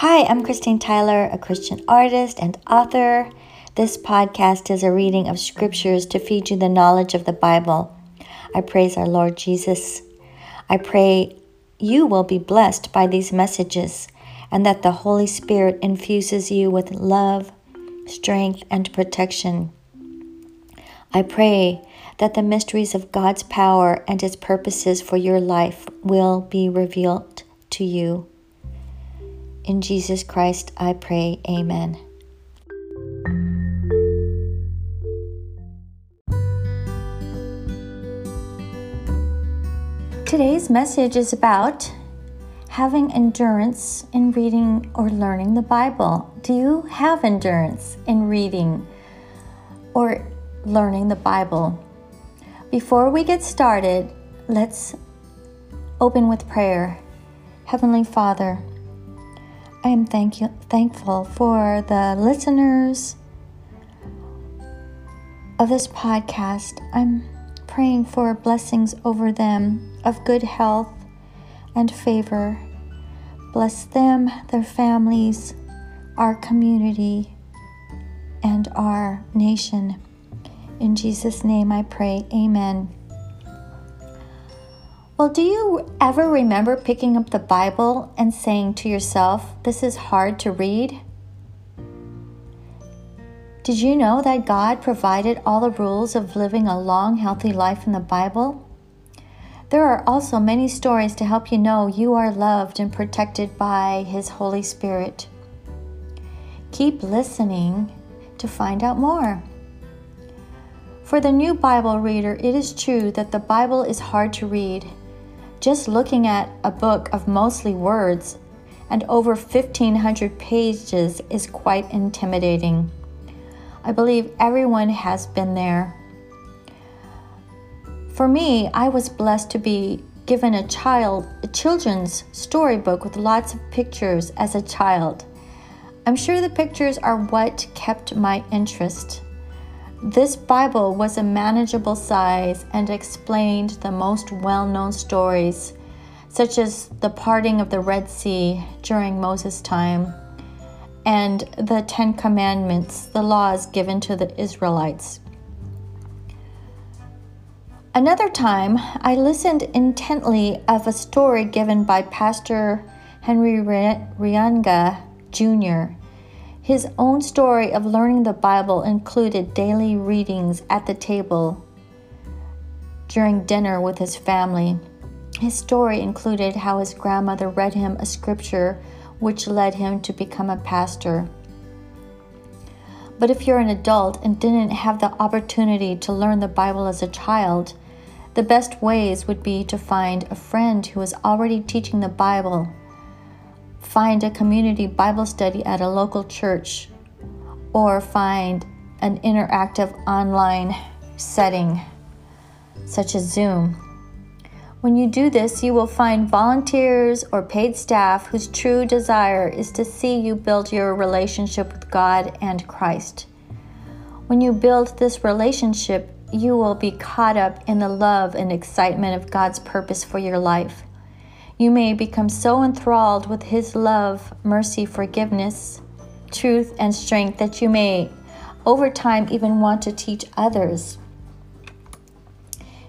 Hi, I'm Christine Tyler, a Christian artist and author. This podcast is a reading of scriptures to feed you the knowledge of the Bible. I praise our Lord Jesus. I pray you will be blessed by these messages and that the Holy Spirit infuses you with love, strength, and protection. I pray that the mysteries of God's power and His purposes for your life will be revealed to you. In Jesus Christ, I pray. Amen. Today's message is about having endurance in reading or learning the Bible. Do you have endurance in reading or learning the Bible? Before we get started, let's open with prayer. Heavenly Father, I am thank you, thankful for the listeners of this podcast. I'm praying for blessings over them of good health and favor. Bless them, their families, our community, and our nation. In Jesus' name I pray. Amen. Well, do you ever remember picking up the Bible and saying to yourself, This is hard to read? Did you know that God provided all the rules of living a long, healthy life in the Bible? There are also many stories to help you know you are loved and protected by His Holy Spirit. Keep listening to find out more. For the new Bible reader, it is true that the Bible is hard to read. Just looking at a book of mostly words and over 1500 pages is quite intimidating. I believe everyone has been there. For me, I was blessed to be given a child a children's storybook with lots of pictures as a child. I'm sure the pictures are what kept my interest. This Bible was a manageable size and explained the most well known stories, such as the parting of the Red Sea during Moses' time and the Ten Commandments, the laws given to the Israelites. Another time, I listened intently of a story given by Pastor Henry Rianga Jr. His own story of learning the Bible included daily readings at the table during dinner with his family. His story included how his grandmother read him a scripture which led him to become a pastor. But if you're an adult and didn't have the opportunity to learn the Bible as a child, the best ways would be to find a friend who is already teaching the Bible find a community Bible study at a local church, or find an interactive online setting such as Zoom. When you do this, you will find volunteers or paid staff whose true desire is to see you build your relationship with God and Christ. When you build this relationship, you will be caught up in the love and excitement of God's purpose for your life. You may become so enthralled with His love, mercy, forgiveness, truth, and strength that you may, over time, even want to teach others.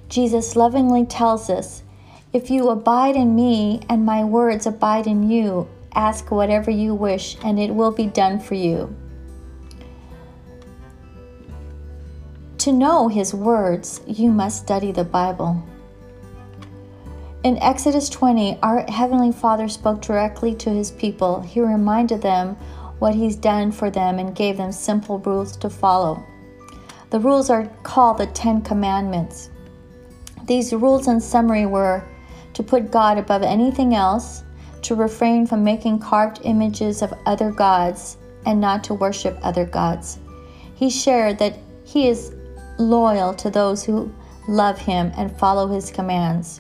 Jesus lovingly tells us, If you abide in me and my words abide in you, ask whatever you wish, and it will be done for you. To know his words, you must study the Bible. In Exodus 20, our Heavenly Father spoke directly to His people. He reminded them what He's done for them and gave them simple rules to follow. The rules are called the Ten Commandments. These rules, in summary, were to put God above anything else, to refrain from making carved images of other gods, and not to worship other gods. He shared that He is loyal to those who love Him and follow His commands.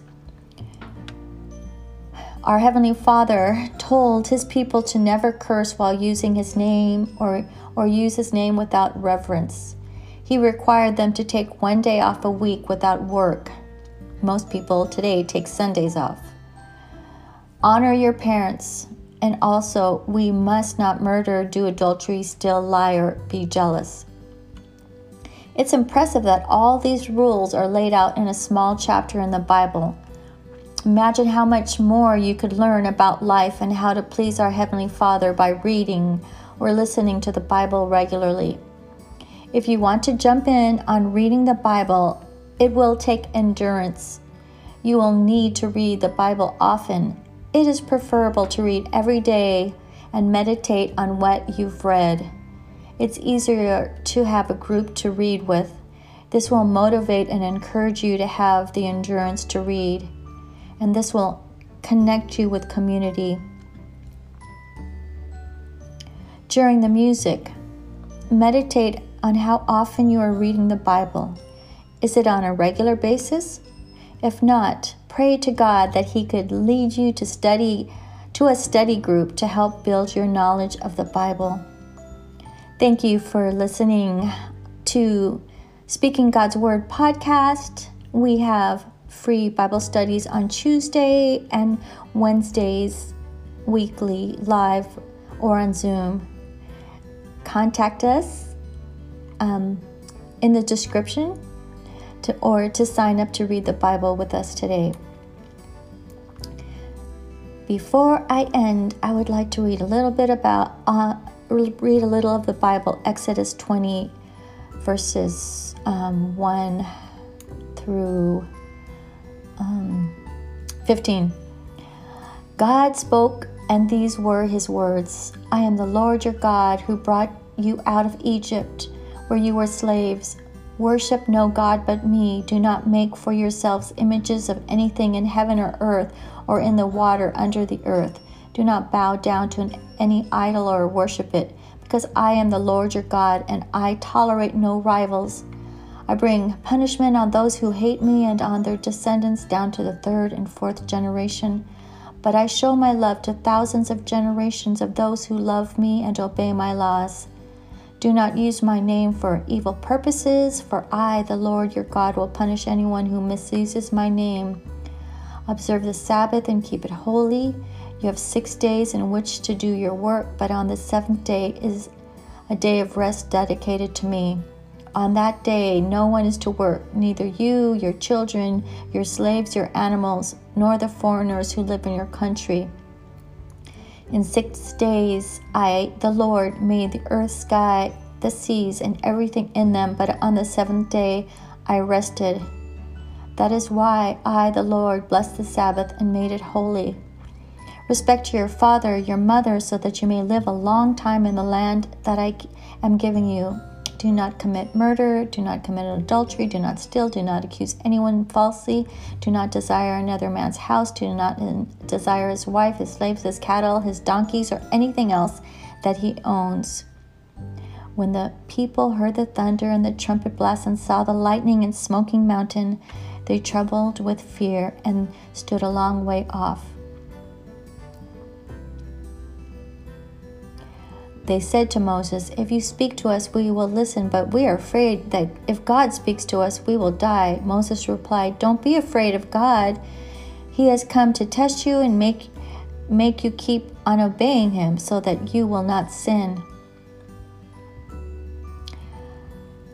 Our Heavenly Father told His people to never curse while using His name or, or use His name without reverence. He required them to take one day off a week without work. Most people today take Sundays off. Honor your parents And also, we must not murder, do adultery, steal, lie, or be jealous. It's impressive that all these rules are laid out in a small chapter in the Bible. Imagine how much more you could learn about life and how to please our Heavenly Father by reading or listening to the Bible regularly. If you want to jump in on reading the Bible, it will take endurance. You will need to read the Bible often. It is preferable to read every day and meditate on what you've read. It's easier to have a group to read with. This will motivate and encourage you to have the endurance to read, and this will connect you with community. During the music, meditate on how often you are reading the Bible. Is it on a regular basis? If not, pray to God that He could lead you to study to a study group to help build your knowledge of the Bible. Thank you for listening to Speaking God's Word podcast. We have free Bible studies on Tuesday and Wednesdays weekly live or on Zoom. Contact us um, in the description to, or to sign up to read the Bible with us today. Before I end, I would like to read a little bit about uh, read a little of the Bible, Exodus 20, verses um, 1 through um, 15. God spoke, and these were his words I am the Lord your God who brought you out of Egypt, where you were slaves. Worship no God but me. Do not make for yourselves images of anything in heaven or earth or in the water under the earth. Do not bow down to any idol or worship it, because I am the Lord your God, and I tolerate no rivals. I bring punishment on those who hate me and on their descendants down to the third and fourth generation. But I show my love to thousands of generations of those who love me and obey my laws. Do not use my name for evil purposes, for I, the Lord your God, will punish anyone who misuses my name. Observe the Sabbath and keep it holy. You have six days in which to do your work, but on the seventh day is a day of rest dedicated to me. On that day, no one is to work, neither you, your children, your slaves, your animals, nor the foreigners who live in your country. In six days, I, the Lord, made the earth, sky, the seas, and everything in them, but on the seventh day I rested. That is why I, the Lord, blessed the Sabbath and made it holy. Respect your father, your mother, so that you may live a long time in the land that I am giving you. Do not commit murder, do not commit adultery, do not steal, do not accuse anyone falsely, do not desire another man's house, do not uh, desire his wife, his slaves, his cattle, his donkeys, or anything else that he owns. When the people heard the thunder and the trumpet blast and saw the lightning and smoking mountain, they trembled with fear and stood a long way off. They said to Moses, If you speak to us, we will listen, but we are afraid that if God speaks to us, we will die. Moses replied, Don't be afraid of God. He has come to test you and make, make you keep on obeying him so that you will not sin.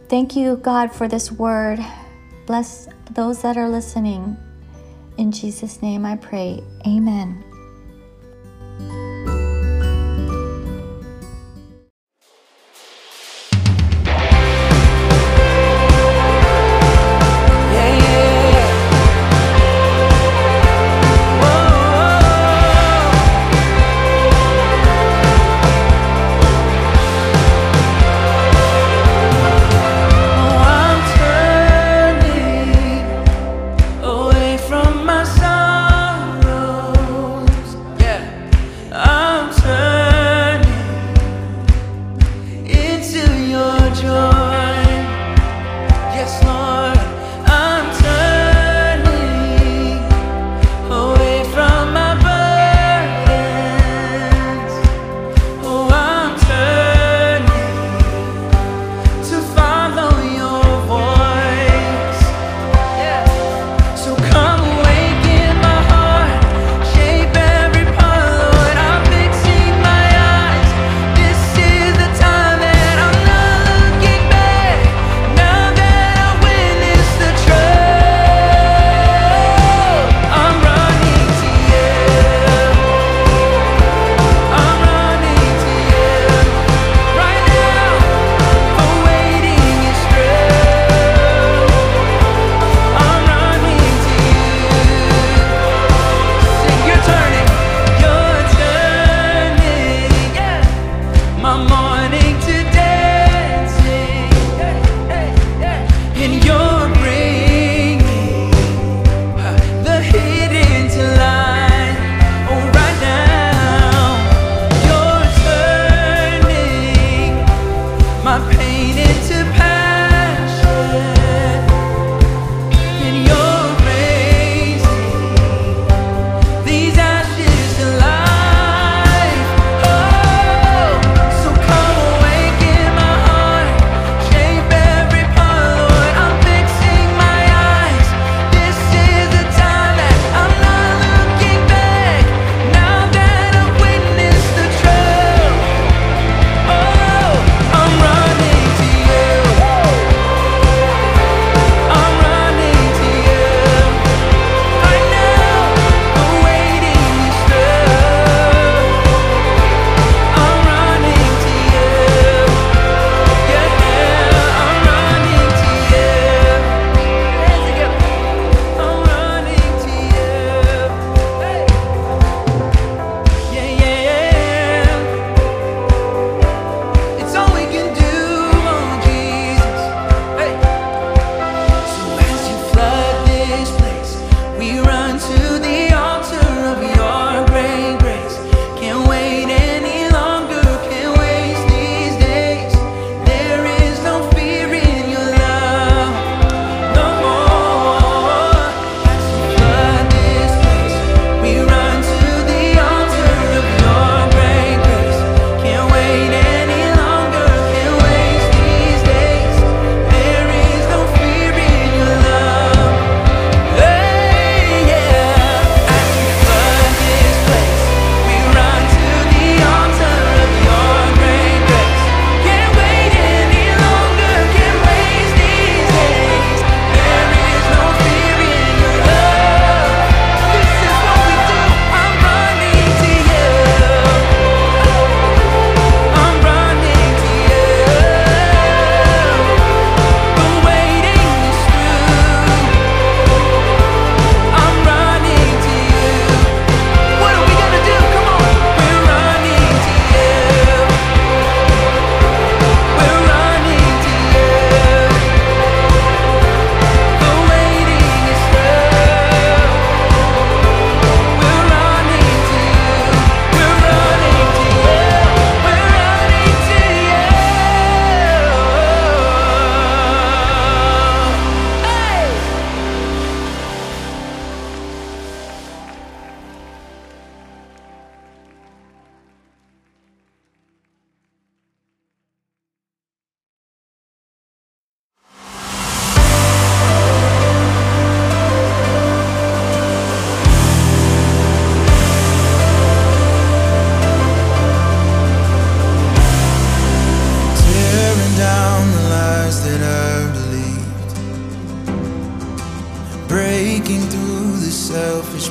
Thank you, God, for this word. Bless those that are listening. In Jesus' name I pray. Amen.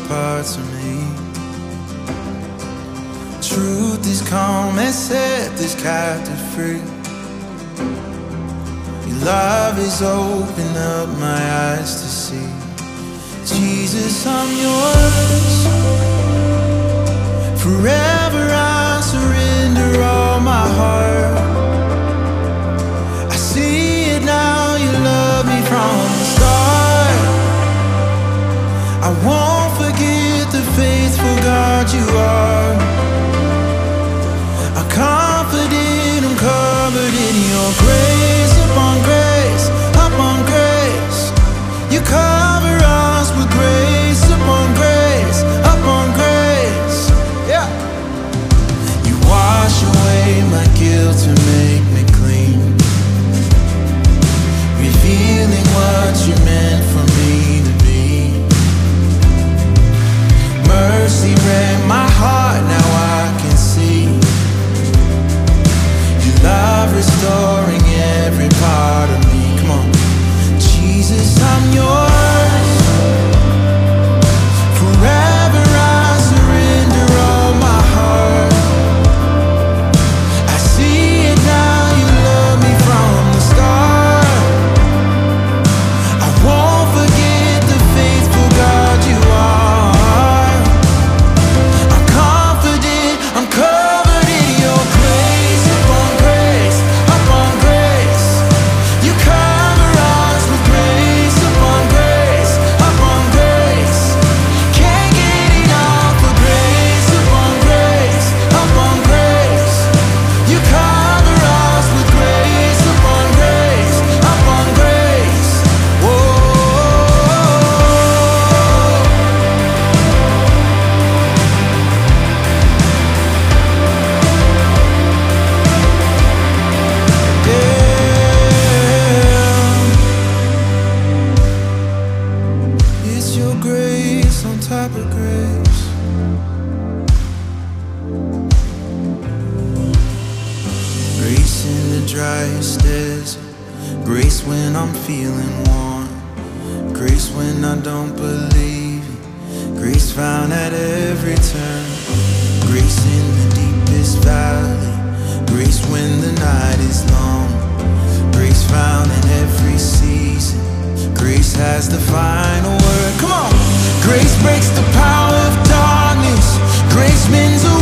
Parts of me. Truth is come and set this captive free. Your love has opened up my eyes to see. Jesus, I'm yours. Forever I surrender all my heart. I see it now, you love me from the start. I won't forget the faithful God you are. I'm confident I'm covered in your grace, top of grace. Grace in the driest desert. Grace when I'm feeling warm. Grace when I don't believe. Grace found at every turn. Grace in the deepest valley. Grace when the night is long. Grace found in every season. Grace has the final word. Come on. Grace breaks the power of darkness. Grace means